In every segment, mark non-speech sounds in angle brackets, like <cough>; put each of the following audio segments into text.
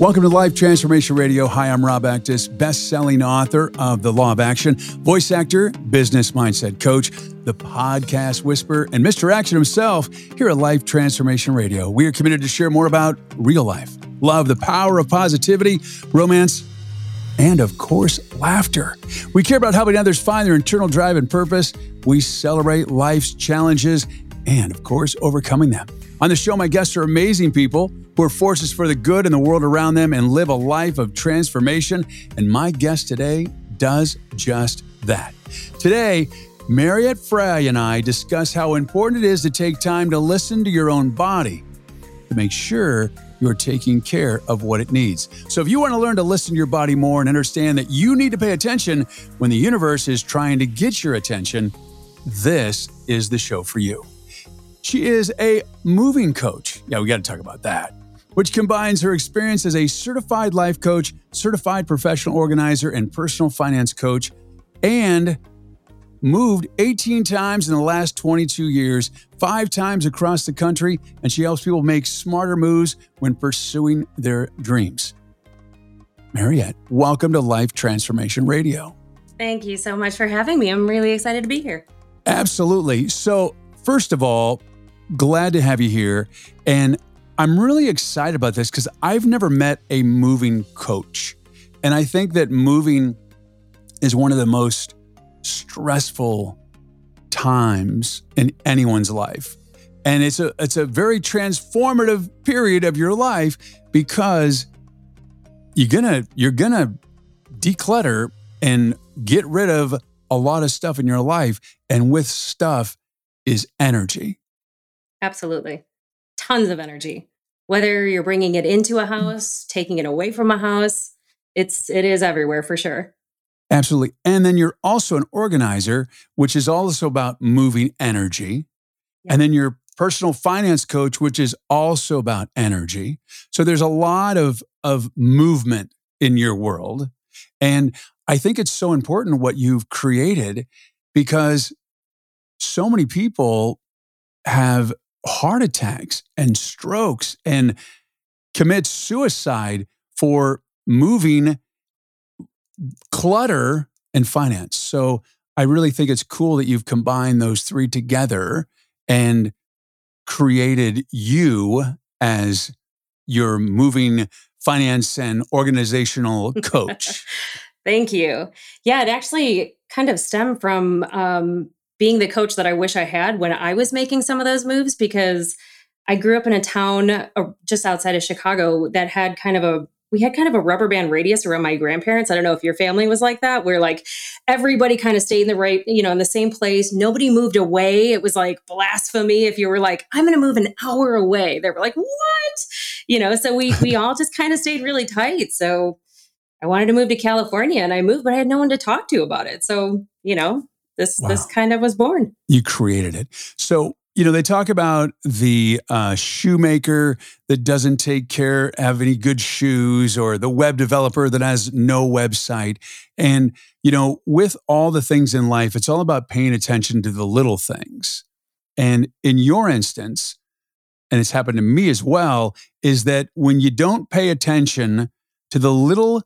Welcome to Life Transformation Radio. Hi, I'm Rob Actis, best-selling author of The Law of Action, voice actor, business mindset coach, the podcast whisperer, and Mr. Action himself here at Life Transformation Radio. We are committed to share more about real life, love, the power of positivity, romance, and of course, laughter. We care about helping others find their internal drive and purpose. We celebrate life's challenges and, of course, overcoming them. On the show, my guests are amazing people who are forces for the good in the world around them and live a life of transformation. And my guest today does just that. Today, Mariette Frey and I discuss how important it is to take time to listen to your own body to make sure you're taking care of what it needs. So, if you want to learn to listen to your body more and understand that you need to pay attention when the universe is trying to get your attention, this is the show for you. She is a moving coach. Yeah, we got to talk about that which combines her experience as a certified life coach, certified professional organizer, and personal finance coach, and moved 18 times in the last 22 years, five times across the country, and she helps people make smarter moves when pursuing their dreams. Mariette, welcome to Life Transformation Radio. Thank you so much for having me. I'm really excited to be here. Absolutely. So, first of all, glad to have you here. And I'm really excited about this because I've never met a moving coach. And I think that moving is one of the most stressful times in anyone's life. And it's a it's a very transformative period of your life because you're gonna you're gonna declutter and get rid of a lot of stuff in your life. And with stuff is energy. Absolutely. Tons of energy whether you're bringing it into a house, taking it away from a house, it's it is everywhere for sure. Absolutely. And then you're also an organizer, which is also about moving energy. Yeah. And then you're personal finance coach, which is also about energy. So there's a lot of of movement in your world. And I think it's so important what you've created because so many people have heart attacks and strokes and commit suicide for moving clutter and finance. So I really think it's cool that you've combined those three together and created you as your moving finance and organizational coach. <laughs> Thank you. Yeah, it actually kind of stemmed from um, being the coach that I wish I had when I was making some of those moves because I grew up in a town uh, just outside of Chicago that had kind of a we had kind of a rubber band radius around my grandparents. I don't know if your family was like that, where like everybody kind of stayed in the right, you know, in the same place. Nobody moved away. It was like blasphemy if you were like, I'm going to move an hour away. They were like, what? You know, so we we all just kind of stayed really tight. So I wanted to move to California and I moved, but I had no one to talk to about it. So, you know, this wow. this kind of was born. You created it. So you know they talk about the uh, shoemaker that doesn't take care have any good shoes or the web developer that has no website and you know with all the things in life it's all about paying attention to the little things and in your instance and it's happened to me as well is that when you don't pay attention to the little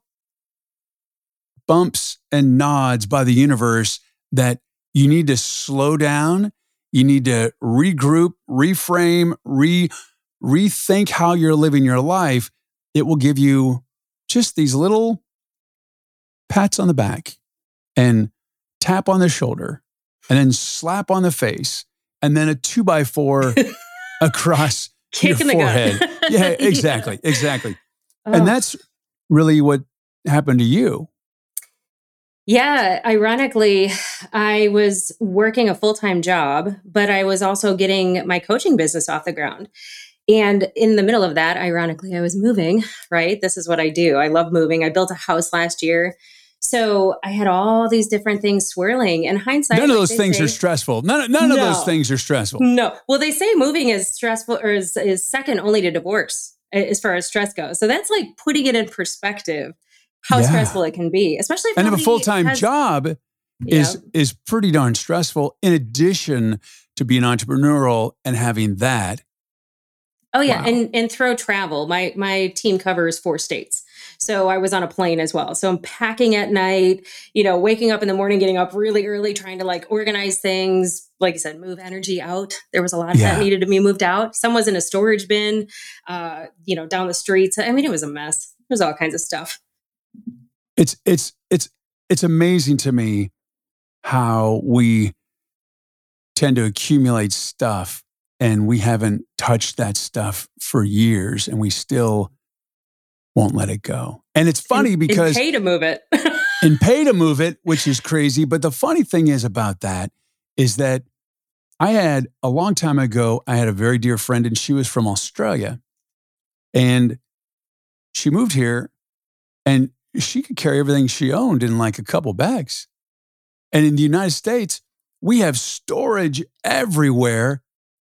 bumps and nods by the universe that you need to slow down. You need to regroup, reframe, re rethink how you're living your life. It will give you just these little pats on the back and tap on the shoulder and then slap on the face and then a two by four <laughs> across Kick your forehead. yeah, <laughs> exactly. Exactly. Oh. And that's really what happened to you. Yeah, ironically, I was working a full time job, but I was also getting my coaching business off the ground. And in the middle of that, ironically, I was moving, right? This is what I do. I love moving. I built a house last year. So I had all these different things swirling. And hindsight, none of those things say, are stressful. None, none no, of those things are stressful. No. Well, they say moving is stressful or is, is second only to divorce as far as stress goes. So that's like putting it in perspective how yeah. stressful it can be, especially if and if a full time job is is pretty darn stressful. In addition to being entrepreneurial and having that. Oh yeah, wow. and and throw travel. My my team covers four states. So I was on a plane as well. So I'm packing at night, you know, waking up in the morning, getting up really early, trying to like organize things. Like I said, move energy out. There was a lot of yeah. that needed to be moved out. Some was in a storage bin, uh, you know, down the streets. I mean, it was a mess. There's all kinds of stuff. It's it's it's it's amazing to me how we tend to accumulate stuff and we haven't touched that stuff for years and we still won't let it go. And it's funny and, because and pay to move it. <laughs> and pay to move it, which is crazy. But the funny thing is about that is that I had a long time ago, I had a very dear friend and she was from Australia. And she moved here and she could carry everything she owned in like a couple bags. And in the United States, we have storage everywhere.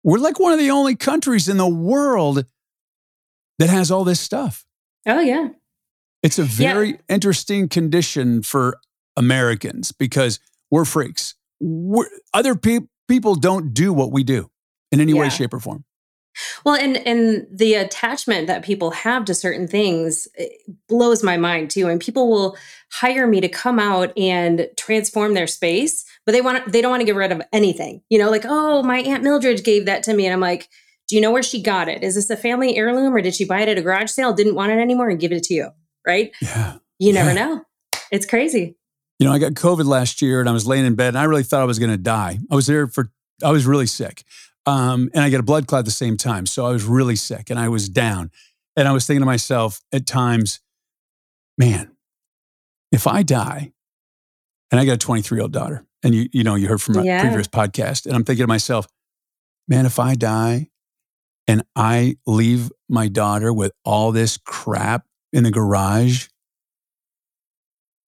We're like one of the only countries in the world that has all this stuff. Oh, yeah. It's a very yeah. interesting condition for Americans because we're freaks. We're, other pe- people don't do what we do in any yeah. way, shape, or form. Well, and and the attachment that people have to certain things eh, blows my mind too. And people will hire me to come out and transform their space, but they want they don't want to get rid of anything. You know, like oh, my aunt Mildred gave that to me, and I'm like, do you know where she got it? Is this a family heirloom, or did she buy it at a garage sale, didn't want it anymore, and give it to you? Right? Yeah. You never yeah. know. It's crazy. You know, I got COVID last year, and I was laying in bed, and I really thought I was going to die. I was there for I was really sick. Um, and I get a blood clot at the same time. So I was really sick and I was down. And I was thinking to myself at times, man, if I die, and I got a 23 year old daughter, and you, you know, you heard from my yeah. previous podcast, and I'm thinking to myself, man, if I die and I leave my daughter with all this crap in the garage,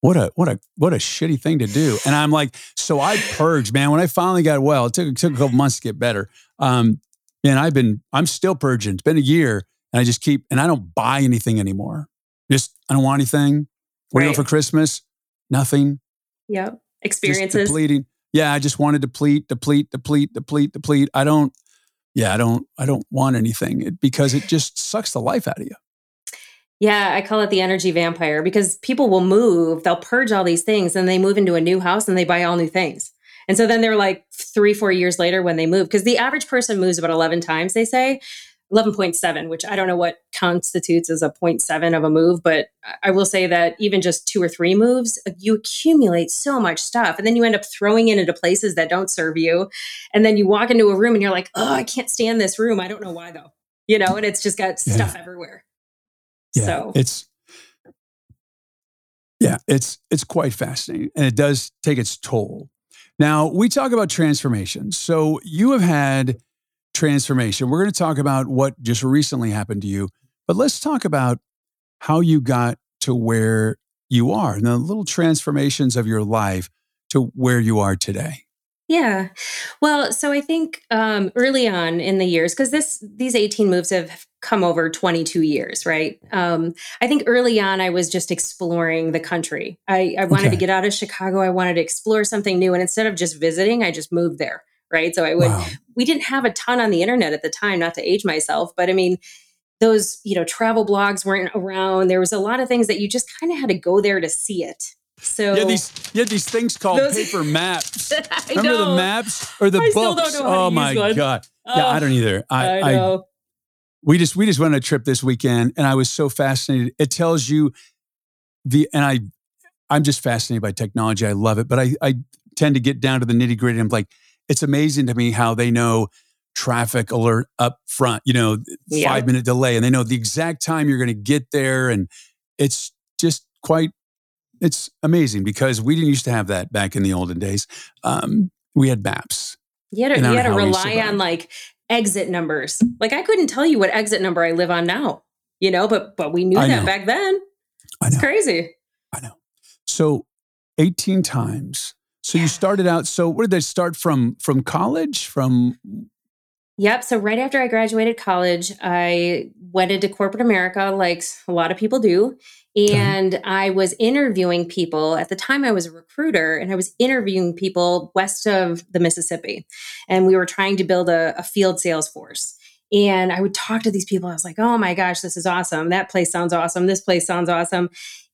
what a what a what a shitty thing to do. And I'm like, so I purged, man. When I finally got well, it took it took a couple months to get better. Um, and I've been I'm still purging. It's been a year, and I just keep and I don't buy anything anymore. Just I don't want anything. What right. do you want for Christmas? Nothing. Yep. Experiences. depleting. Yeah, I just want to deplete, deplete, deplete, deplete, deplete. I don't. Yeah, I don't. I don't want anything because it just sucks the life out of you. Yeah, I call it the energy vampire because people will move, they'll purge all these things and they move into a new house and they buy all new things. And so then they're like three, four years later when they move, because the average person moves about 11 times, they say 11.7, which I don't know what constitutes as a 0.7 of a move, but I will say that even just two or three moves, you accumulate so much stuff. And then you end up throwing it into places that don't serve you. And then you walk into a room and you're like, oh, I can't stand this room. I don't know why though. You know, and it's just got yeah. stuff everywhere. Yeah, so it's yeah, it's it's quite fascinating, and it does take its toll. Now we talk about transformation. So you have had transformation. We're going to talk about what just recently happened to you, but let's talk about how you got to where you are and the little transformations of your life to where you are today. Yeah. Well, so I think um, early on in the years, because this these 18 moves have come over 22 years, right? Um, I think early on I was just exploring the country. I, I wanted okay. to get out of Chicago. I wanted to explore something new. And instead of just visiting, I just moved there, right? So I would, wow. we didn't have a ton on the internet at the time, not to age myself, but I mean, those, you know, travel blogs weren't around. There was a lot of things that you just kind of had to go there to see it. So yeah, these you had these things called those, paper maps. <laughs> Remember know. the maps or the I books? oh my one. god! Yeah, I don't either. I, I know. I, we just we just went on a trip this weekend, and I was so fascinated. It tells you the and I I'm just fascinated by technology. I love it, but I I tend to get down to the nitty gritty. I'm like, it's amazing to me how they know traffic alert up front. You know, yeah. five minute delay, and they know the exact time you're going to get there, and it's just quite it's amazing because we didn't used to have that back in the olden days. Um, we had maps. You had to, you had to rely on like exit numbers. Like I couldn't tell you what exit number I live on now, you know, but but we knew I that know. back then. I It's crazy. I know. So 18 times. So you started out. So where did they start from? From college? From Yep. So right after I graduated college, I went into corporate America, like a lot of people do. And I was interviewing people. At the time, I was a recruiter and I was interviewing people west of the Mississippi. And we were trying to build a, a field sales force. And I would talk to these people. I was like, oh my gosh, this is awesome. That place sounds awesome. This place sounds awesome.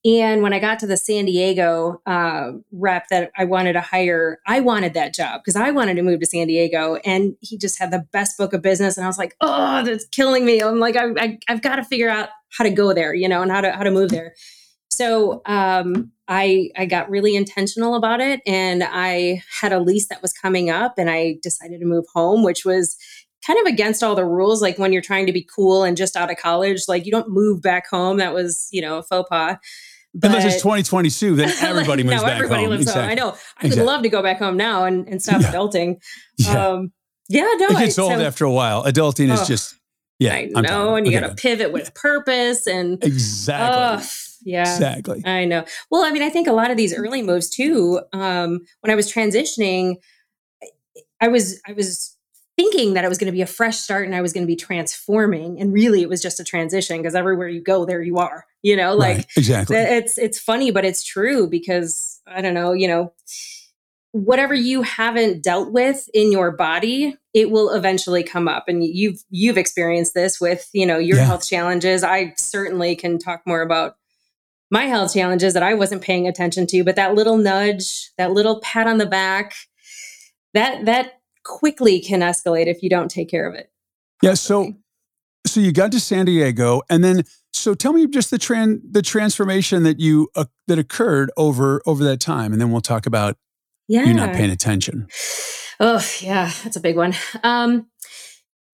And when I got to the San Diego uh, rep that I wanted to hire, I wanted that job because I wanted to move to San Diego. And he just had the best book of business. And I was like, oh, that's killing me. I'm like, I, I, I've got to figure out how to go there, you know, and how to how to move there. So um, I I got really intentional about it, and I had a lease that was coming up, and I decided to move home, which was kind of against all the rules. Like when you're trying to be cool and just out of college, like you don't move back home. That was you know a faux pas. But, unless it's 2022, then <laughs> everybody moves no, back everybody home. lives home. I know. I Exactly. would love to go back home now and, and stop Yeah. adulting. Yeah. Um, yeah, no, it I- gets old so- after a while. Adulting is Oh, just yeah. I I'm know, and you Okay, got to pivot with purpose and exactly yeah. exactly. I know. Well, I mean, I think a lot of these early moves too. Um, when I was transitioning, I was I was thinking that it was going to be a fresh start and I was going to be transforming, and really it was just a transition because everywhere you go, there you are. You know, like right. exactly. it's it's funny, but it's true because I don't know. You know, whatever you haven't dealt with in your body, it will eventually come up, and you've you've experienced this with you know your Yeah. health challenges. I certainly can talk more about my health challenges that I wasn't paying attention to, but that little nudge, that little pat on the back, that that quickly can escalate if you don't take care of it. yeah. So so you got to San Diego, and then so tell me just the tran the transformation that you uh, that occurred over over that time, and then we'll talk about Yeah. you not paying attention. Oh, yeah, that's a big one. Um,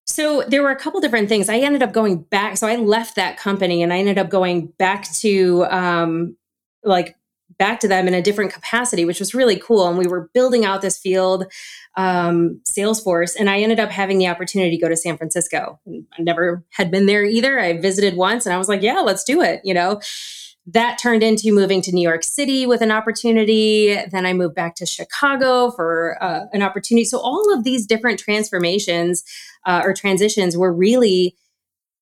so there were a couple different things. I ended up going back. So I left that company and I ended up going back to um, like back to them in a different capacity, which was really cool. And we were building out this field um, sales force, and I ended up having the opportunity to go to San Francisco. I never had been there either. I visited once, and I was like, "Yeah, let's do it." You know, that turned into moving to New York City with an opportunity. Then I moved back to Chicago for uh, an opportunity. So all of these different transformations uh, or transitions were really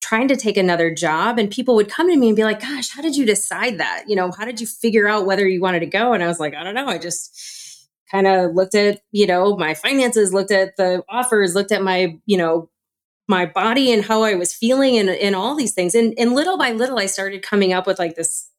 trying to take another job. And people would come to me and be like gosh how did you decide that? You know how did you figure out whether you wanted to go? And i was like i don't know. I just kind of looked at you know my finances looked at the offers looked at my you know my body and how i was feeling and, and all these things. And, and little by little i started coming up with like this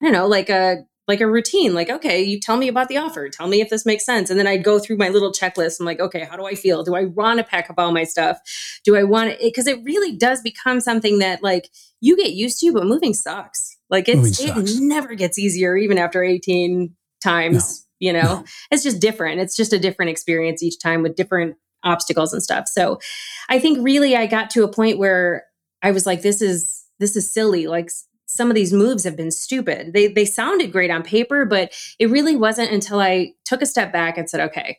i don't know like a like a routine like okay you tell me about the offer tell me if this makes sense. And then i'd go through my little checklist. I'm like okay how do i feel? Do i want to pack up all my stuff? Do i want it because it really does become something that like you get used to but moving sucks. Like it's it never gets easier even after 18 times you know? No. it's just different. It's just a different experience each time with different obstacles and stuff. So i think really i got to a point where i was like this is this is silly. Like some of these moves have been stupid. They they sounded great on paper but it really wasn't until i took a step back and said okay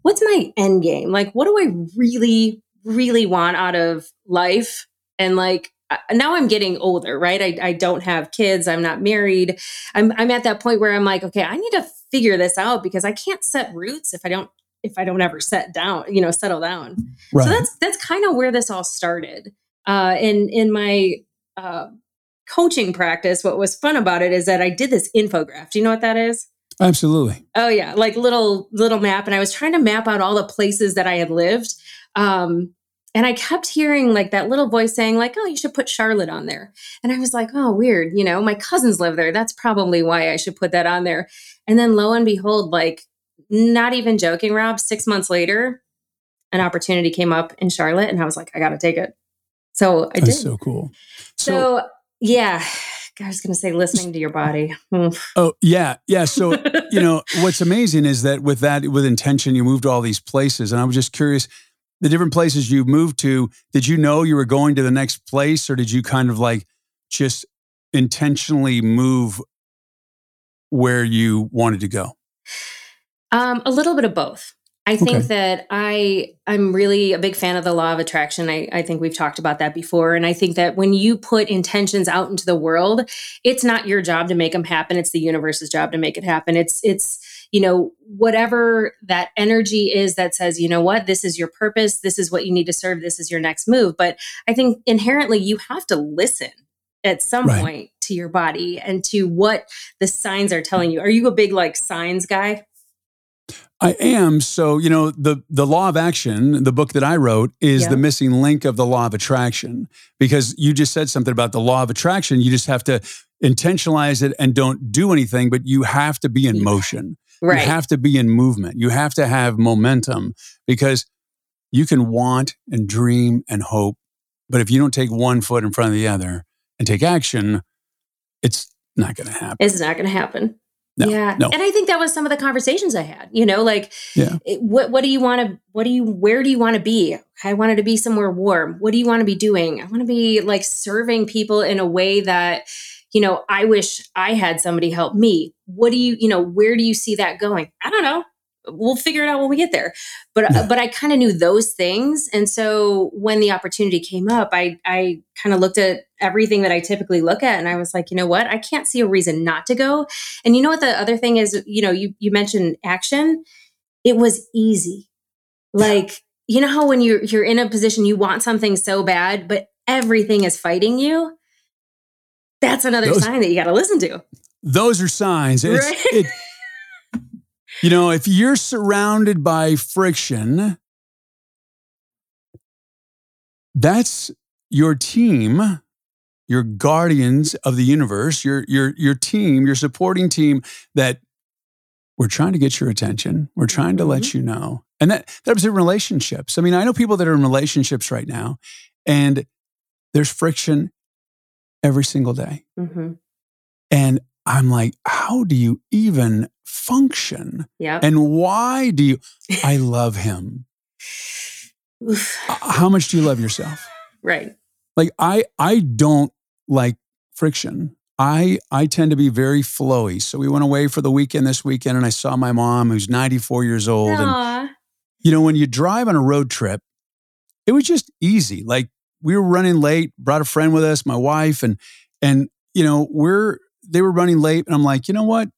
what's my end game? Like what do i really really want out of life? And like now i'm getting older right? I, I don't have kids. I'm not married. I'm, I'm at that point where i'm like okay i need to figure this out because i can't set roots if i don't if i don't ever set down you know settle down. Right. so that's that's kind of where this all started. Uh, in in my uh, coaching practice, what was fun about it is that I did this infograph. Do you know what that is? Absolutely. Oh yeah, like little little map, and I was trying to map out all the places that I had lived. Um, and I kept hearing like that little voice saying, like, oh, you should put Charlotte on there. And I was like, oh, weird. You know, my cousins live there. That's probably why I should put that on there. And then lo and behold, like, not even joking, Rob, six months later, an opportunity came up in Charlotte, and I was like, I got to take it. So I That's did. so cool. So, So, yeah, I was going to say, listening to your body. Oof. oh yeah, yeah. So <laughs> you know what's amazing is that with that with intention, you moved to all these places, and I was just curious. The different places you moved to, did you know you were going to the next place, or did you kind of like just intentionally move where you wanted to go? Um, a little bit of both. I think Okay. that I I'm really a big fan of the law of attraction. I, I think we've talked about that before. And I think that when you put intentions out into the world, it's not your job to make them happen. It's the universe's job to make it happen. It's it's you know whatever that energy is that says you know what this is your purpose this is what you need to serve this is your next move but i think inherently you have to listen at some Right. point to your body and to what the signs are telling you are you a big like signs guy I am. So, you know, the the law of action, the book that I wrote, is Yeah. the missing link of the law of attraction. Because you just said something about the law of attraction. You just have to intentionalize it and don't do anything, but you have to be in motion. right You have to be in movement. You have to have momentum because you can want and dream and hope. But if you don't take one foot in front of the other and take action, it's not going to happen. it's not going to happen No, yeah no. and i think that was some of the conversations i had you know like Yeah. it- what what do you want to what do you where do you want to be? I wanted to be somewhere warm. What do you want to be doing? I want to be like serving people in a way that you know i wish i had somebody help me. What do you you know where do you see that going? I don't know we'll figure it out when we get there. But uh, Yeah. but i kind of knew those things. And so when the opportunity came up i i kind of looked at everything that i typically look at and i was like you know what? I can't see a reason not to go. And you know what the other thing is? You know you you mentioned action. It was easy. Like you know how when you're you're in a position you want something so bad but everything is fighting you? That's another Those- sign that you got to listen to. Those are signs. It's, Right. it, you know, if you're surrounded by friction, that's your team, your guardians of the universe, your your your team, your supporting team that we're trying to get your attention. We're trying to let you know. And that that's in relationships. I mean, I know people that are in relationships right now and there's friction every single day. mm-hmm. And I'm like, how do you even function? yeah And why do you? I <laughs> love him. How much do you love yourself? right Like I, I don't like friction. I, I tend to be very flowy. So we went away for the weekend this weekend, and I saw my mom, who's 94 years old. And you know, when you drive on a road trip, it was just easy. Like we were running late, brought a friend with us, my wife, and and you know, we're they were running late, and I'm like, you know what?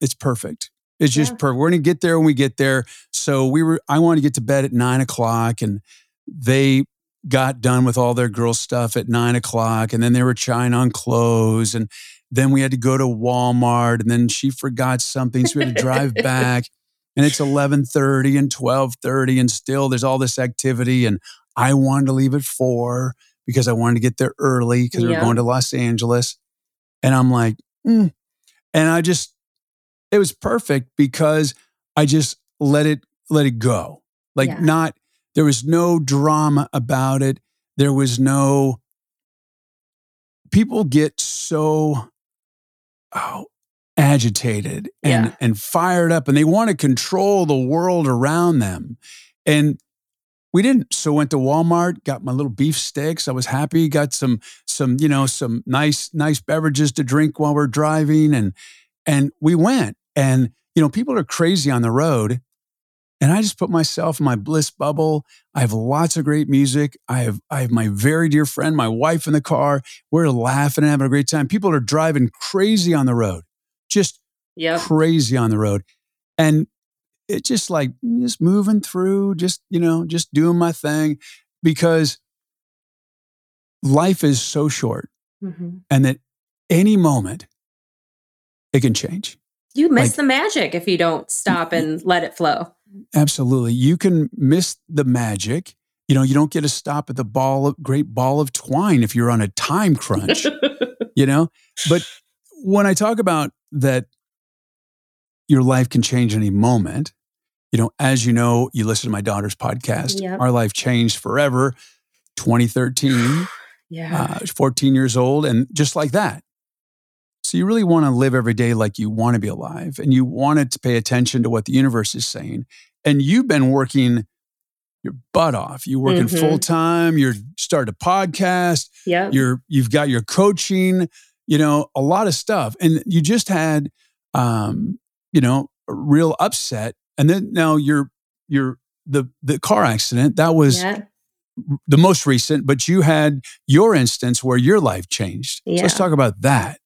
It's perfect. It's just Yeah. perfect. We're gonna get there when we get there. So we were I wanted to get to bed at nine o'clock and they got done with all their girl stuff at nine o'clock and then they were trying on clothes and then we had to go to Walmart and then she forgot something. So we had to drive <laughs> back and it's 11:30 and 12:30 and still there's all this activity and I wanted to leave at 4 because I wanted to get there early because we Yeah. were going to Los Angeles and I'm like mm. and I just it was perfect because I just let it let it go like Yeah. not there was no drama about it there was no people get so oh, agitated and Yeah. and fired up and they want to control the world around them and we didn't so went to walmart got my little beef steaks. i was happy got some some you know some nice nice beverages to drink while we're driving and and we went and you know people are crazy on the road. And i just put myself in my bliss bubble. I have lots of great music. I have i have my very dear friend my wife in the car. We're laughing and having a great time. People are driving crazy on the road. Just yep. crazy on the road. And it's just like just moving through, just, you know, just doing my thing because life is so short Mhm. and that any moment it can change. You miss Like- the magic if you don't stop and let it flow Absolutely. You can miss the magic. You know, you don't get to stop at the ball of great ball of twine if you're on a time crunch, <laughs> you know? But when I talk about that your life can change any moment, you know, as you know, you listen to my daughter's podcast. Yep. Our life changed forever. 2013, <sighs> yeah uh, 14 years old, and just like that. So you really want to live every day like you want to be alive, and you wanted to pay attention to what the universe is saying. And you've been working your butt off. You're working Mhm. full time. You're starting a podcast yep you're you've got your coaching you know a lot of stuff and you just had um you know a real upset and then now you're your the the car accident. That was Yeah. the most recent, but you had your instance where your life changed. So let's talk about that.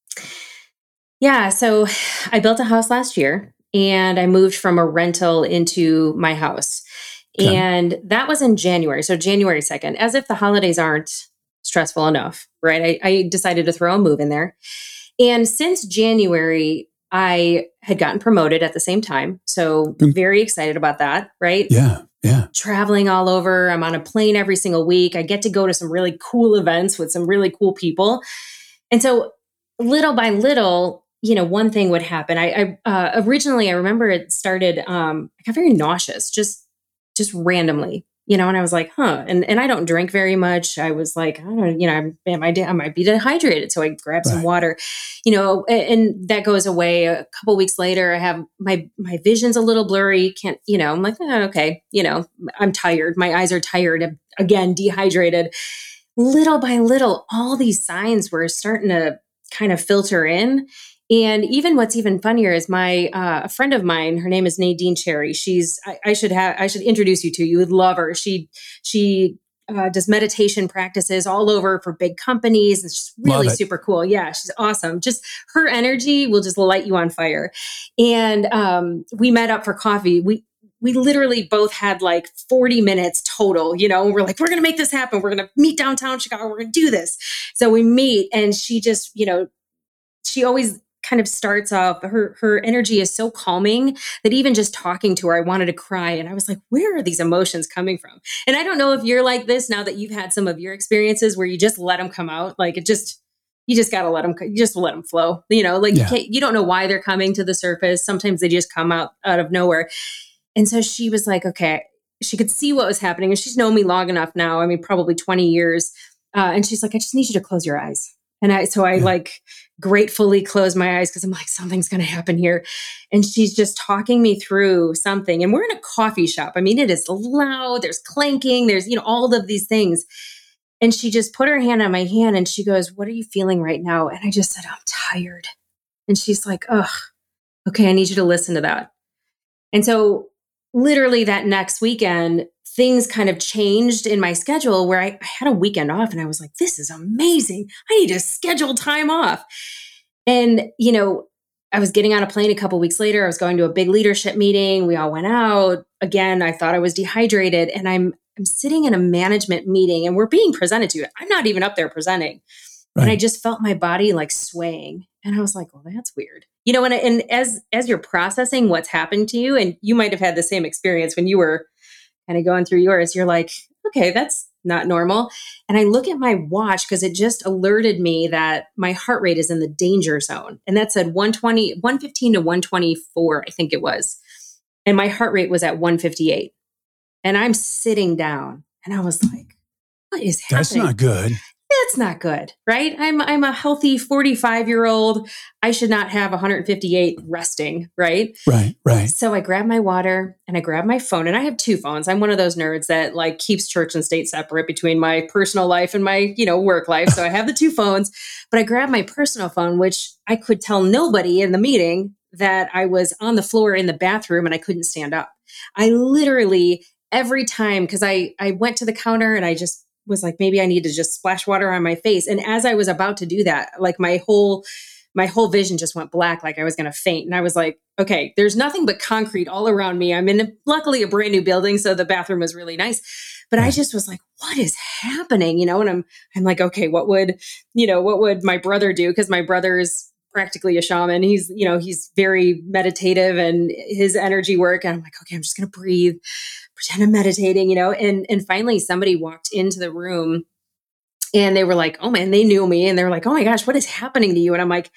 Yeah. So I built a house last year and I moved from a rental into my house. Okay. And that was in January. So January 2nd, as if the holidays aren't stressful enough, right? I, I decided to throw a move in there. And since January, I had gotten promoted at the same time. So Mm. very excited about that, right? Yeah. Yeah. traveling all over. I'm on a plane every single week. I get to go to some really cool events with some really cool people. And so little by little, you know, one thing would happen. I, I uh, originally, I remember it started, um, I got very nauseous just, just randomly, you know, and I was like, huh. And, and I don't drink very much. I was like, I don't know, you know, I'm, am I, might be dehydrated. So I grabbed some water, you know, a- and, that goes away. A couple weeks later, I have my, my vision's a little blurry. Can't, you know, I'm like, oh, okay, you know, I'm tired. My eyes are tired. I'm, again, dehydrated. Little by little, all these signs were starting to kind of filter in. And even what's even funnier is my uh, a friend of mine. Her name is Nadine Cherry. She's I, I should have I should introduce you to. You would love her. She she uh, does meditation practices all over for big companies. It's just really super cool. Yeah, she's awesome. Just her energy will just light you on fire. And um, we met up for coffee. We we literally both had like 40 minutes total, you know, we're like, we're going to make this happen. We're going to meet downtown Chicago. We're going to do this. So we meet and she just, you know, she always kind of starts off her her energy is so calming that even just talking to her I wanted to cry. And I was like where are these emotions coming from? And I don't know if you're like this now that you've had some of your experiences where you just let them come out. Like it just you just got to let them you just let them flow you know? Like Yeah. you can't you don't know why they're coming to the surface. Sometimes they just come out out of nowhere. And so she was like okay. She could see what was happening and she's known me long enough now I mean probably 20 years. Uh, and she's like I just need you to close your eyes. And I so I Yeah. like gratefully close my eyes because I'm like, something's going to happen here. And she's just talking me through something. And we're in a coffee shop. I mean, it is loud, there's clanking, there's, you know, all of these things. And she just put her hand on my hand and she goes, What are you feeling right now? And I just said, I'm tired. And she's like, Ugh, okay, I need you to listen to that. And so, literally, that next weekend, things kind of changed in my schedule where I, I had a weekend off and I was like, this is amazing. I need to schedule time off. And, you know, I was getting on a plane a couple weeks later. I was going to a big leadership meeting. We all went out. Again, I thought I was dehydrated and I'm I'm sitting in a management meeting and we're being presented to. I'm not even up there presenting. And I just felt my body like swaying. And I was like, well, that's weird. You know, and, and as as you're processing what's happened to you, and you might have had the same experience when you were kind of going through yours, you're like, okay, that's not normal. And I look at my watch because it just alerted me that my heart rate is in the danger zone. And that said 120, 115 to 124, I think it was. And my heart rate was at 158. And I'm sitting down and I was like, what is happening? That's not good. That's not good, right? I'm I'm a healthy 45 year old. I should not have 158 resting, right? Right. Right. So I grab my water and I grab my phone, and I have two phones. I'm one of those nerds that like keeps church and state separate between my personal life and my you know work life. So I have the two <laughs> phones, but I grab my personal phone, which I could tell nobody in the meeting that I was on the floor in the bathroom and I couldn't stand up. I literally every time because I I went to the counter and I just was like maybe I need to just splash water on my face. And as I was about to do that like my whole my whole vision just went black like I was going to faint. And I was like okay there's nothing but concrete all around me. I'm in a, luckily a brand new building so the bathroom was really nice. But I just was like what is happening? You know and I'm I'm like okay what would you know what would my brother do? Because my brother's practically a shaman. He's you know he's very meditative and his energy work. And I'm like okay I'm just going to breathe pretend I'm meditating, you know. And and finally somebody walked into the room and they were like, oh man, they knew me. And they were like, oh my gosh, what is happening to you? And I'm like,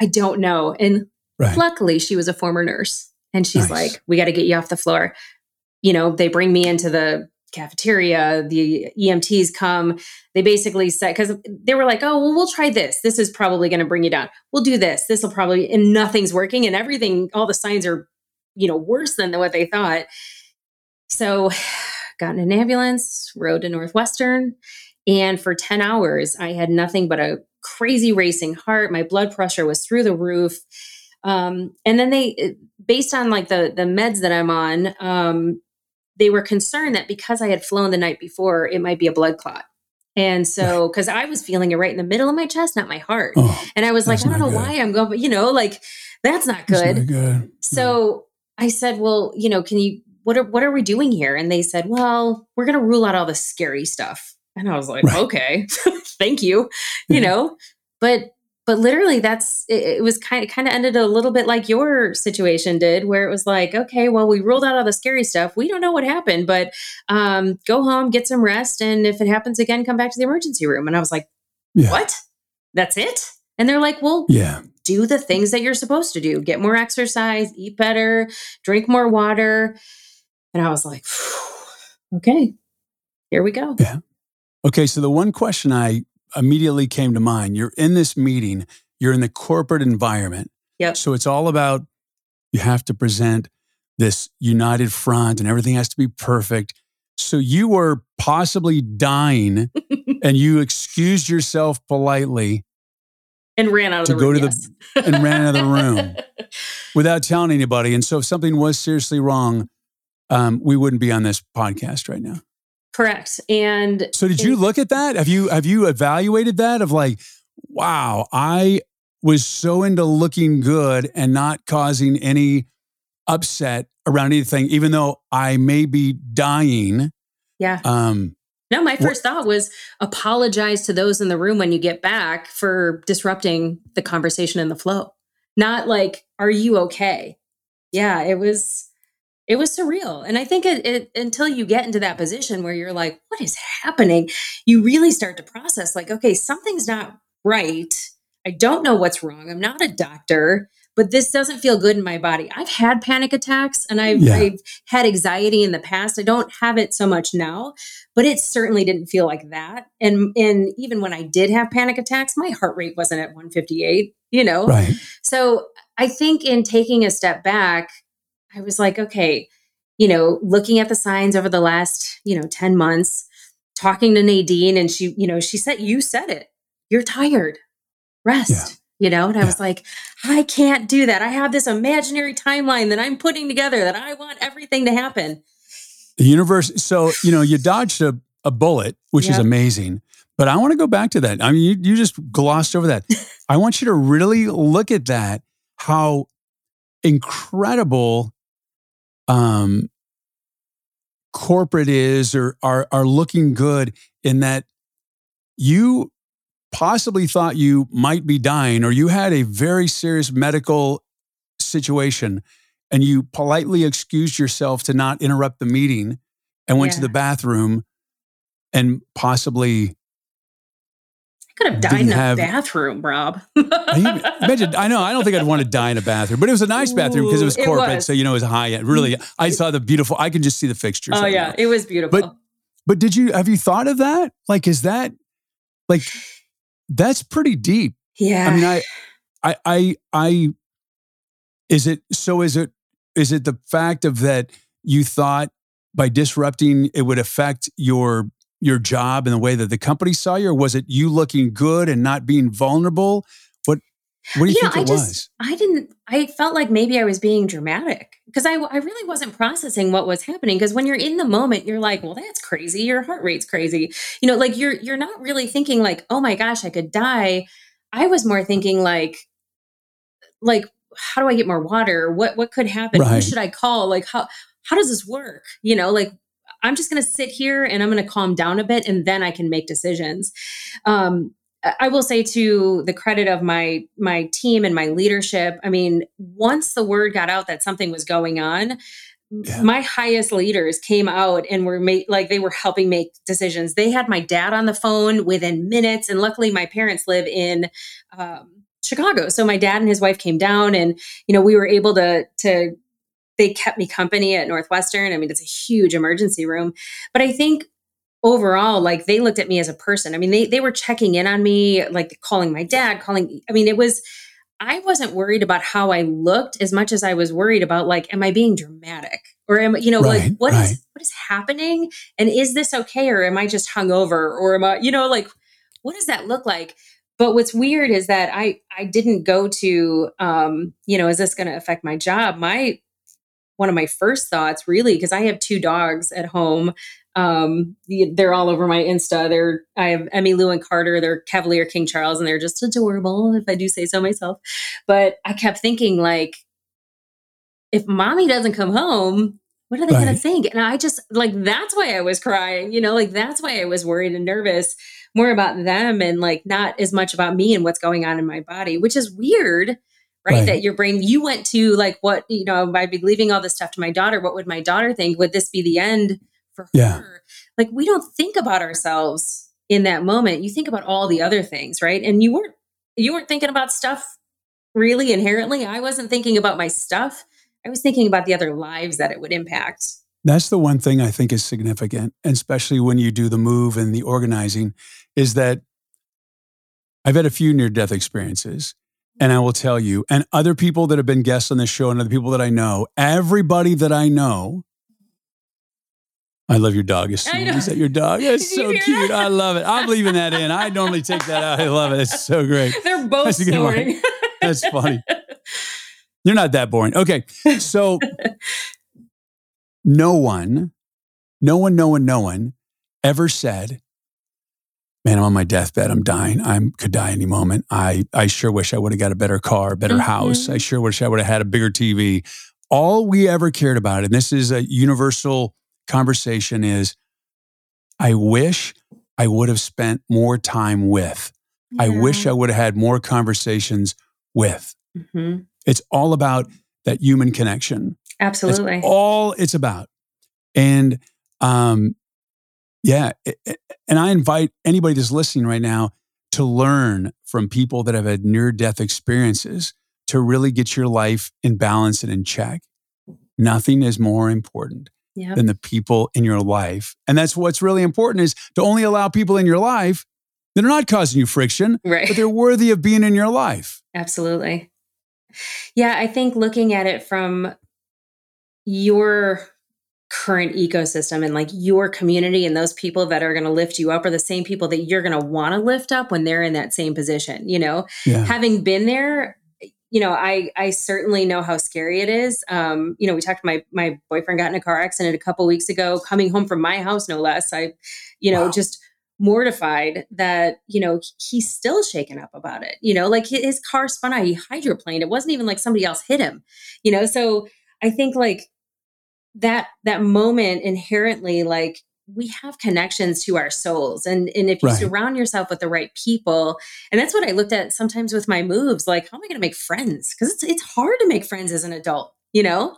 I don't know. And Right. luckily she was a former nurse. And she's Nice. like, we got to get you off the floor. You know, they bring me into the cafeteria, the EMTs come. They basically said, because they were like, oh, well, we'll try this. This is probably going to bring you down. We'll do this. This will probably, and nothing's working. And everything, all the signs are, you know, worse than what they thought. So, <sighs> got in an ambulance, rode to Northwestern, and for 10 hours, I had nothing but a crazy racing heart. My blood pressure was through the roof. Um, and then they, based on like the the meds that I'm on, um, they were concerned that because I had flown the night before, it might be a blood clot. And so, <laughs> because I was feeling it right in the middle of my chest, not my heart. Oh, and I was like, I don't know good. why I'm going, but you know, like that's not that's not good. So I said, well, you know, can you, what are, what are we doing here? And they said, well, we're going to rule out all the scary stuff. And I was like, Right. okay, <laughs> thank you, you know, but, but literally that's, it, it was kind of, kind of ended a little bit like your situation did, where it was like, okay, well, we ruled out all the scary stuff. We don't know what happened, but um, go home, get some rest. And if it happens again, come back to the emergency room. And I was like, yeah. what? That's it? And they're like, well, Yeah. do the things that you're supposed to do get more exercise eat better drink more water and i was like <sighs> okay here we go Yeah. Okay. So the one question I immediately came to mind you're in this meeting, you're in the corporate environment. Yep. So it's all about you have to present this united front and everything has to be perfect. So you were possibly dying <laughs> and you excused yourself politely and ran out of To the go room to the- yes. and ran out of the room. <laughs> without telling anybody. And so if something was seriously wrong, um, we wouldn't be on this podcast right now. correct and So did you look at that? Have you have you evaluated that of like, wow, I was so into looking good and not causing any upset around anything, even though I may be dying. yeah Um, no my first thought was apologize to those in the room when you get back for disrupting the conversation and the flow not like are you okay yeah it was it was surreal and i think it, it until you get into that position where you're like what is happening? you really start to process like okay something's not right. I don't know what's wrong. I'm not a doctor but this doesn't feel good in my body. I've had panic attacks and i've, Yeah. I've had anxiety in the past. I don't have it so much now but it certainly didn't feel like that and and even when i did have panic attacks my heart rate wasn't at 158 you know? Right. so I think in taking a step back, I was like, okay, you know, looking at the signs over the last, you know, 10 months, talking to Nadine, and she, you know, she said, you said it, you're tired, rest. Yeah. You know, and I Yeah. was like, I can't do that. I have this imaginary timeline that I'm putting together that I want everything to happen. The universe. So, you know, you dodged a, a bullet, which is amazing. But I want to go back to that. I mean, you, you just glossed over that. <laughs> I want you to really look at that, how incredible um, corporate is or are, are looking good in that you possibly thought you might be dying or you had a very serious medical situation and you politely excused yourself to not interrupt the meeting and went to the bathroom and possibly could have died in a have- bathroom, Rob. I imagine I know I don't think I'd want to die in a bathroom, but it was a nice bathroom because it was Ooh, it corporate, was. so you know it was high end. Really, I saw the beautiful. I can just see the fixtures. oh right yeah, now. it was beautiful. But did you have you thought of that? Like, is that like that's pretty deep? yeah. I mean, I, I, I, I, is it so? Is it is it the fact of that you thought by disrupting it would affect your your job and the way that the company saw you, or was it you looking good and not being vulnerable? What What do you, You know, think I it just- was? I didn't, I felt like maybe I was being dramatic because I, I really wasn't processing what was happening. Because when you're in the moment, you're like, well, that's crazy. Your heart rate's crazy. You know, like you're, you're not really thinking like, oh my gosh, I could die. I was more thinking like, like, how do I get more water? What, what could happen? Who should I call? Like, how, how does this work? You know, like, I'm just going to sit here and I'm going to calm down a bit and then I can make decisions. Um, I will say to the credit of my my team and my leadership, I mean, once the word got out that something was going on, Yeah. my highest leaders came out and were made like they were helping make decisions. They had my dad on the phone within minutes, and luckily my parents live in um, Chicago, so my dad and his wife came down, and you know we were able to to they kept me company at Northwestern. I mean, it's a huge emergency room, but I think overall, like they looked at me as a person. I mean, they they were checking in on me, like calling my dad, calling. I mean, it was. I wasn't worried about how I looked as much as I was worried about like, am I being dramatic or am you know Right, like what is right. what is happening and is this okay or am I just hungover or am I you know like what does that look like? But what's weird is that I I didn't go to um you know is this going to affect my job? My one of my first thoughts, really, because I have two dogs at home. Um, they're all over my Insta. They're I have Emmy Lou and Carter. They're Cavalier King Charles, and they're just adorable, if I do say so myself. But I kept thinking, like, if mommy doesn't come home, what are they right. going to think? And I just like that's why I was crying, you know, like that's why I was worried and nervous more about them and like not as much about me and what's going on in my body, which is weird, right? right? That your brain, you went to like, what, you know, I'd be leaving all this stuff to my daughter. What would my daughter think? Would this be the end for yeah. her? Like, we don't think about ourselves in that moment. You think about all the other things, right? And you weren't, you weren't thinking about stuff really inherently. I wasn't thinking about my stuff. I was thinking about the other lives that it would impact. That's the one thing I think is significant, especially when you do the move and the organizing, is that I've had a few near death experiences. And I will tell you, and other people that have been guests on this show, and other people that I know, everybody that I know, I love your dog. Is that your dog? It's so cute. That? I love it. I'm leaving that in. I normally take that out. I love it. It's so great. <laughs> They're both That's snoring. <laughs> That's funny. You're not that boring. Okay. So <laughs> no one, no one, no one, no one ever said, Man, I'm on my deathbed. I'm dying. I could die any moment. I, I sure wish I would have got a better car, better mm-hmm. house. I sure wish I would have had a bigger TV. All we ever cared about, and this is a universal conversation, is I wish I would have spent more time with. Yeah. I wish I would have had more conversations with. Mm-hmm. It's all about that human connection. Absolutely. That's all it's about. And um, yeah, and I invite anybody that's listening right now to learn from people that have had near death experiences to really get your life in balance and in check. Nothing is more important yep. than the people in your life. And that's what's really important is to only allow people in your life that are not causing you friction, right. but they're worthy of being in your life. Absolutely. Yeah, I think looking at it from your current ecosystem and like your community and those people that are going to lift you up are the same people that you're going to want to lift up when they're in that same position you know? Yeah. having been there you know i i certainly know how scary it is. Um you know we talked my my boyfriend got in a car accident a couple weeks ago coming home from my house no less. I you know wow. just mortified that you know he's still shaken up about it you know? Like his car spun out he hydroplaned. It wasn't even like somebody else hit him you know? So i think like that that moment inherently like we have connections to our souls and and if you right. surround yourself with the right people and that's what i looked at sometimes with my moves like how am i going to make friends? Because it's it's hard to make friends as an adult you know?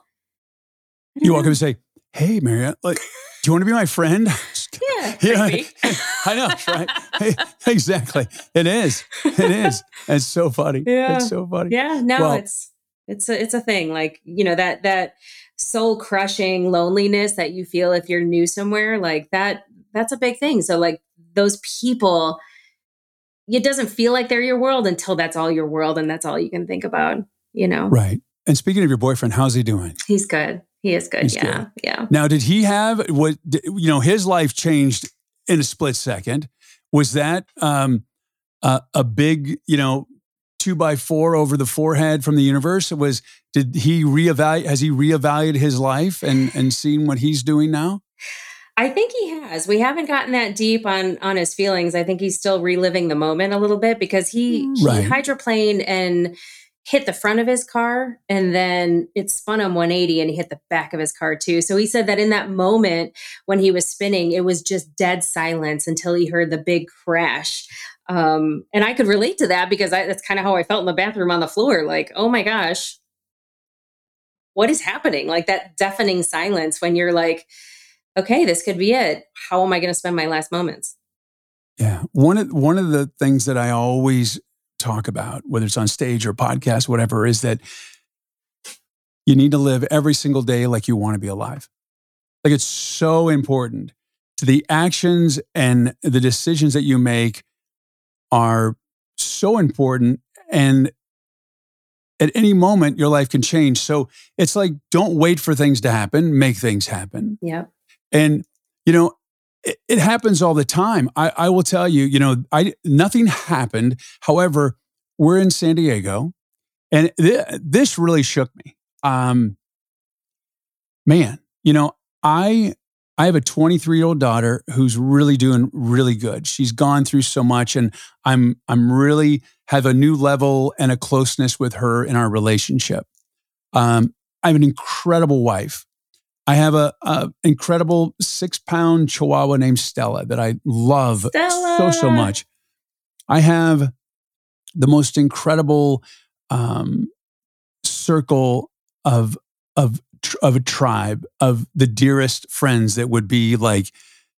You walk up and say hey Mariette, like do you want to be my friend? <laughs> Yeah, <laughs> yeah. <laughs> i know right? Hey, exactly. It is. It is. It's so funny. Yeah. it's so funny. Yeah no well, it's it's a it's a thing like you know that that soul crushing loneliness that you feel if you're new somewhere like that that's a big thing. So like those people it doesn't feel like they're your world until that's all your world and that's all you can think about you know? Right. And speaking of your boyfriend how's he doing? He's good. He is good. He's yeah. good. yeah. Now did he have what you know his life changed in a split second. Was that um uh, a big you know two by four over the forehead from the universe? It was did he reevaluate? Has he reevaluated his life and and seen what he's doing now? I think he has. We haven't gotten that deep on on his feelings. I think he's still reliving the moment a little bit because he, mm. right. he hydroplaned and hit the front of his car and then it spun him 180 and he hit the back of his car too. So he said that in that moment when he was spinning, it was just dead silence until he heard the big crash. Um, and I could relate to that because I, that's kind of how I felt in the bathroom on the floor. Like, oh my gosh, what is happening? Like that deafening silence when you're like, okay, this could be it. How am I going to spend my last moments? Yeah, one of one of the things that I always talk about, whether it's on stage or podcast, whatever, is that you need to live every single day like you want to be alive. Like it's so important to the actions and the decisions that you make are so important. And at any moment, your life can change. So it's like, don't wait for things to happen, make things happen. Yeah. And, you know, it, it happens all the time. I, I will tell you, you know, I nothing happened. However, we're in San Diego, and th- this really shook me. Um, man, you know, I I have a 23 year old daughter who's really doing really good. She's gone through so much, and I'm I'm really have a new level and a closeness with her in our relationship. Um, I have an incredible wife. I have a, a incredible six pound Chihuahua named Stella that I love Stella. so so much. I have the most incredible um, circle of of of a tribe of the dearest friends that would be like,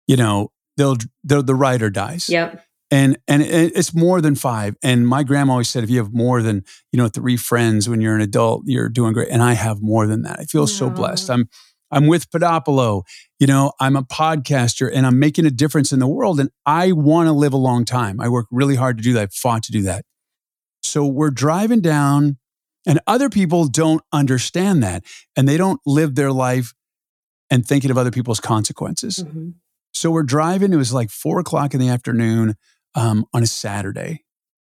you know, they'll they'll the ride or dies. Yep. And and it's more than five. And my grandma always said, if you have more than you know three friends when you're an adult, you're doing great. And I have more than that. I feel so blessed. I'm I'm with Podopolo. You know, I'm a podcaster and I'm making a difference in the world. And I want to live a long time. I work really hard to do that. I fought to do that. So we're driving down and other people don't understand that and they don't live their life and thinking of other people's consequences. Mm-hmm. So we're driving. It was like four o'clock in the afternoon um, on a Saturday.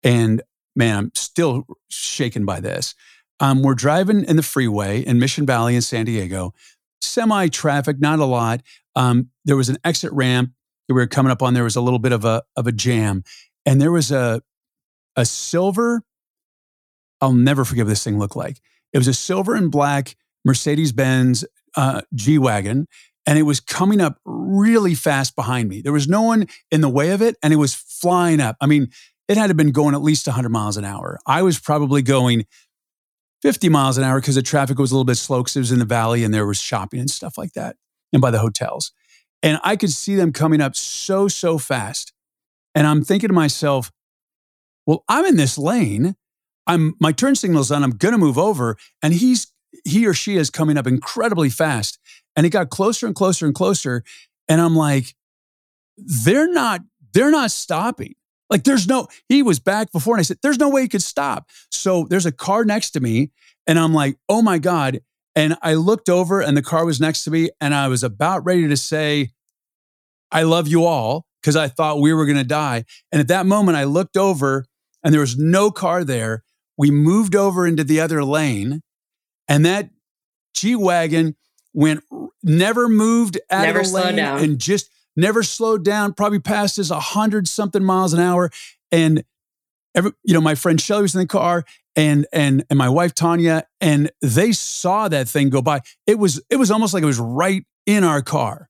And man, I'm still shaken by this. Um, we're driving in the freeway in Mission Valley in San Diego, semi traffic, not a lot. Um, there was an exit ramp that we were coming up on. There was a little bit of a of a jam, and there was a a silver I'll never forget what this thing looked like. It was a silver and black Mercedes Benz uh, G Wagon, and it was coming up really fast behind me. There was no one in the way of it, and it was flying up. I mean, it had to been going at least 100 miles an hour. I was probably going 50 miles an hour because the traffic was a little bit slow because it was in the valley and there was shopping and stuff like that, and by the hotels. And I could see them coming up so, so fast. And I'm thinking to myself, well, I'm in this lane I'm my turn signal's on. I'm gonna move over, and he's he or she is coming up incredibly fast, and it got closer and closer and closer, and I'm like, they're not they're not stopping. Like there's no he was back before, and I said there's no way he could stop. So there's a car next to me, and I'm like, oh my god. And I looked over, and the car was next to me, and I was about ready to say, I love you all, because I thought we were gonna die. And at that moment, I looked over, and there was no car there we moved over into the other lane, and that G Wagon went, never moved out never of the lane down. and just never slowed down, probably passed us a hundred something miles an hour. And every, you know, my friend Shelly was in the car and and and my wife Tanya, and they saw that thing go by. It was it was almost like it was right in our car.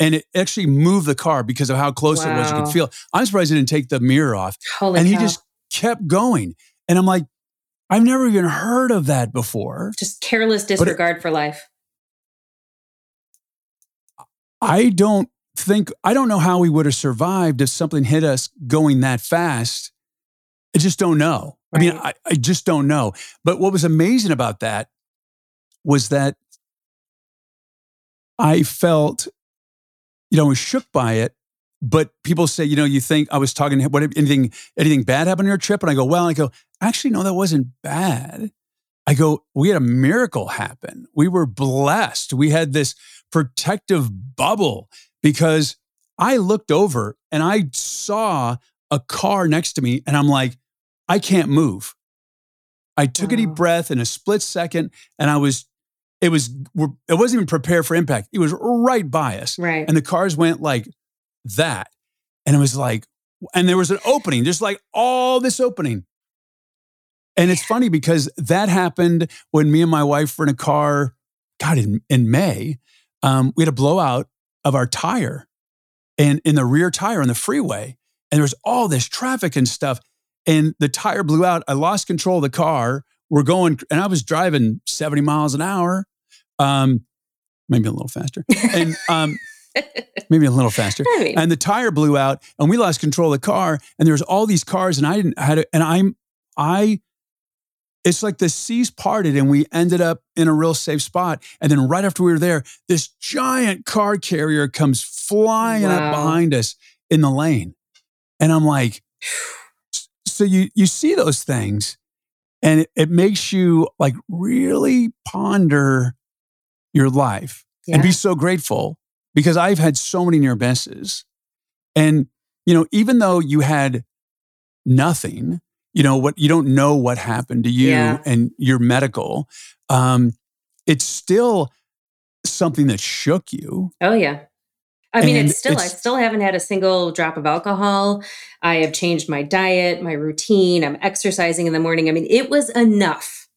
And it actually moved the car because of how close wow. it was. You could feel. I'm surprised he didn't take the mirror off. Holy and cow. he just kept going. And I'm like, I've never even heard of that before. Just careless disregard it, for life. I don't think, I don't know how we would have survived if something hit us going that fast. I just don't know. Right. I mean, I, I just don't know. But what was amazing about that was that I felt, you know, I was shook by it, but people say, you know, you think I was talking, what anything, anything bad happened on your trip? And I go, well, I go, actually, no, that wasn't bad. I go, we had a miracle happen. We were blessed. We had this protective bubble because I looked over and I saw a car next to me and I'm like, I can't move. I took wow. a deep breath in a split second and I was, it was, it wasn't even prepared for impact. It was right by us. Right. And the cars went like that. And it was like, and there was an opening, just like all this opening. And it's funny because that happened when me and my wife were in a car, God, in, in May. Um, we had a blowout of our tire and in the rear tire on the freeway. And there was all this traffic and stuff. And the tire blew out. I lost control of the car. We're going, and I was driving 70 miles an hour, um, maybe a little faster. And um, <laughs> maybe a little faster. And the tire blew out, and we lost control of the car. And there was all these cars, and I didn't had it. And I'm I it's like the seas parted and we ended up in a real safe spot. And then right after we were there, this giant car carrier comes flying wow. up behind us in the lane. And I'm like, <sighs> so you you see those things and it, it makes you like really ponder your life yeah. and be so grateful because I've had so many near misses. And, you know, even though you had nothing, you know what you don't know what happened to you yeah. and your medical um, it's still something that shook you. Oh yeah. I mean, And it's still, I still haven't had a single drop of alcohol. I have changed my diet, my routine. I'm exercising in the morning. I mean, it was enough,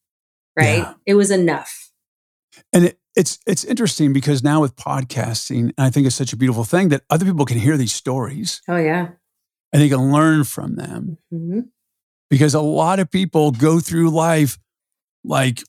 right? Yeah. It was enough. And it, it's it's interesting because now with podcasting, I think it's such a beautiful thing that other people can hear these stories Oh, yeah. and they can learn from them. hmm Because a lot of people go through life like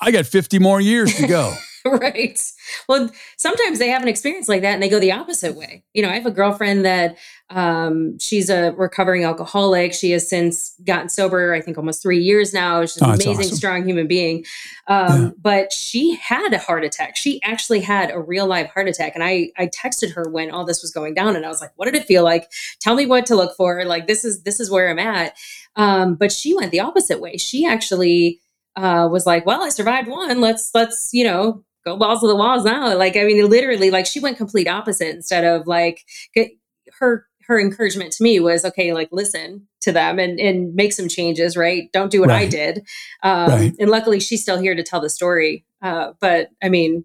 I got 50 more years to go. <laughs> <laughs> right. Well, sometimes they have an experience like that and they go the opposite way. You know, I have a girlfriend that um, she's a recovering alcoholic. She has since gotten sober, I think almost three years now. She's an Oh, that's amazing, awesome. strong human being. Um, Yeah. But she had a heart attack. She actually had a real live heart attack. And I, I texted her when all this was going down and I was like, what did it feel like? Tell me what to look for. Like, this is, this is where I'm at. Um, but she went the opposite way. She actually uh, was like, well, I survived one. Let's, let's, you know, go balls to the walls now. Like, I mean, literally, like she went complete opposite instead of like get, her, her encouragement to me was, okay, like listen to them and, and make some changes, right? Don't do what I did. Um, Right. And luckily she's still here to tell the story. Uh, but I mean,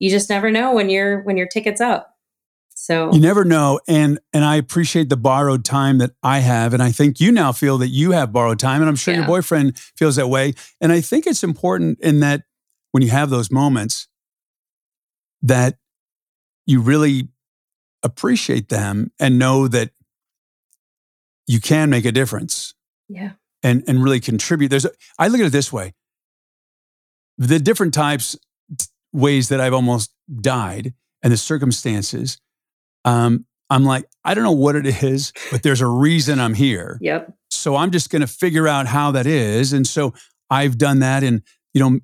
you just never know when your, when your ticket's up. So You never know. And and I appreciate the borrowed time that I have. And I think you now feel that you have borrowed time. And I'm sure your boyfriend feels that way. And I think it's important in that when you have those moments that you really appreciate them and know that you can make a difference yeah. and and really contribute. There's a, I look at it this way. The different types ways that I've almost died and the circumstances um I'm like I don't know what it is, but there's a reason I'm here. Yep. So I'm just going to figure out how that is and so I've done that and you know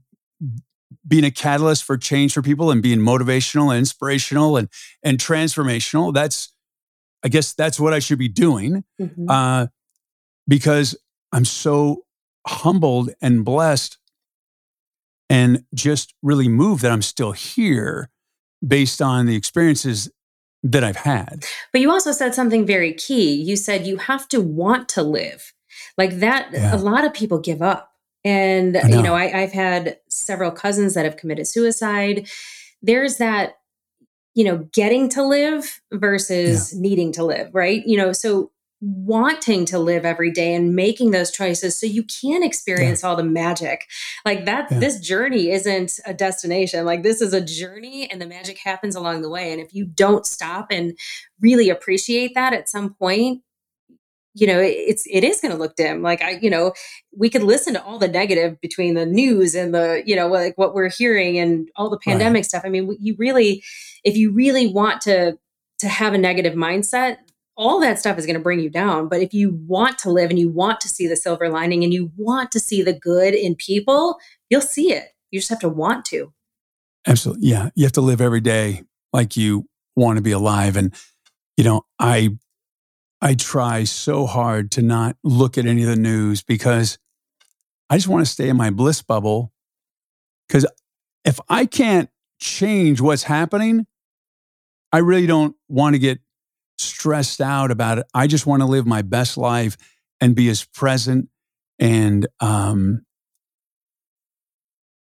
being a catalyst for change for people and being motivational and inspirational and and transformational that's I guess that's what I should be doing Mhm. uh, because I'm so humbled and blessed and just really moved that I'm still here based on the experiences that I've had. But you also said something very key. You said you have to want to live. Like that, Yeah. a lot of people give up. And, know. you know, I, I've had several cousins that have committed suicide. There's that, you know, getting to live versus needing to live, right? You know, so wanting to live every day and making those choices so you can experience all the magic like that Yeah. this journey isn't a destination like this is a journey and the magic happens along the way and if you don't stop and really appreciate that at some point you know it's it is going to look dim like i you know we could listen to all the negative between the news and the you know like what we're hearing and all the Right. pandemic stuff i mean you really if you really want to to have a negative mindset all that stuff is going to bring you down but if you want to live and you want to see the silver lining and you want to see the good in people you'll see it you just have to want to Absolutely. Yeah. You have to live every day like you want to be alive. And, you know, I, I try so hard to not look at any of the news because I just want to stay in my bliss bubble. Because if I can't change what's happening, I really don't want to get stressed out about it. I just want to live my best life and be as present and um,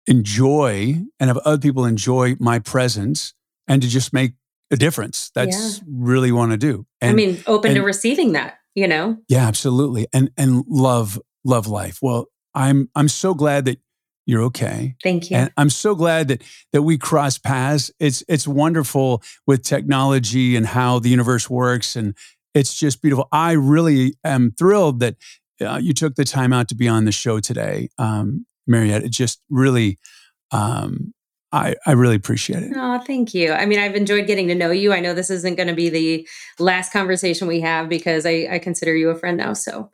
enjoy and have other people enjoy my presence and to just make a difference. That's really want to do. And i mean open to receiving that you know yeah, absolutely. And and love love life. Well, I'm I'm so glad that you're okay. thank you And I'm so glad that that we cross paths. It's it's wonderful with technology and how the universe works, and it's just beautiful. I really am thrilled that uh, you took the time out to be on the show today, um, Mariette. It just really, um, I I really appreciate it. Oh, thank you. I mean, I've enjoyed getting to know you. I know this isn't going to be the last conversation we have because I, I consider you a friend now. So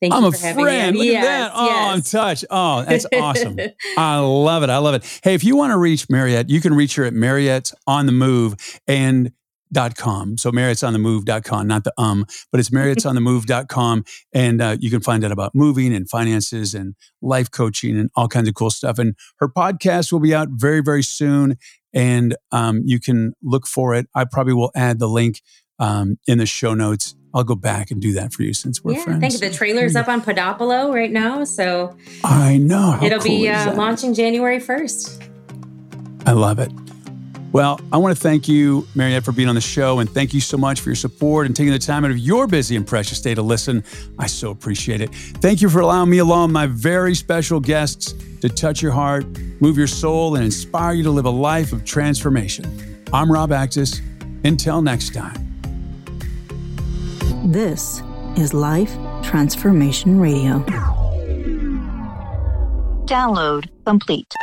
thank I'm you a for having friend. me. Look at that. Oh, I'm touched. Oh, that's awesome. <laughs> I love it. I love it. Hey, if you want to reach Mariette, you can reach her at Mariette's on the move and dot com. So Marriott's on the move.com, not the um, but it's Marriott's on the move.com. And uh, you can find out about moving and finances and life coaching and all kinds of cool stuff. And her podcast will be out very, very soon. And um, you can look for it. I probably will add the link um, in the show notes. I'll go back and do that for you since we're yeah, friends. thank you. The trailer's up on Podopolo right now. So I know. It'll cool be uh, launching January 1st. I love it. Well, I want to thank you, Mariette, for being on the show, and thank you so much for your support and taking the time out of your busy and precious day to listen. I so appreciate it. Thank you for allowing me, along my very special guests, to touch your heart, move your soul, and inspire you to live a life of transformation. I'm Rob Actis. Until next time. This is Life Transformation Radio. Download complete.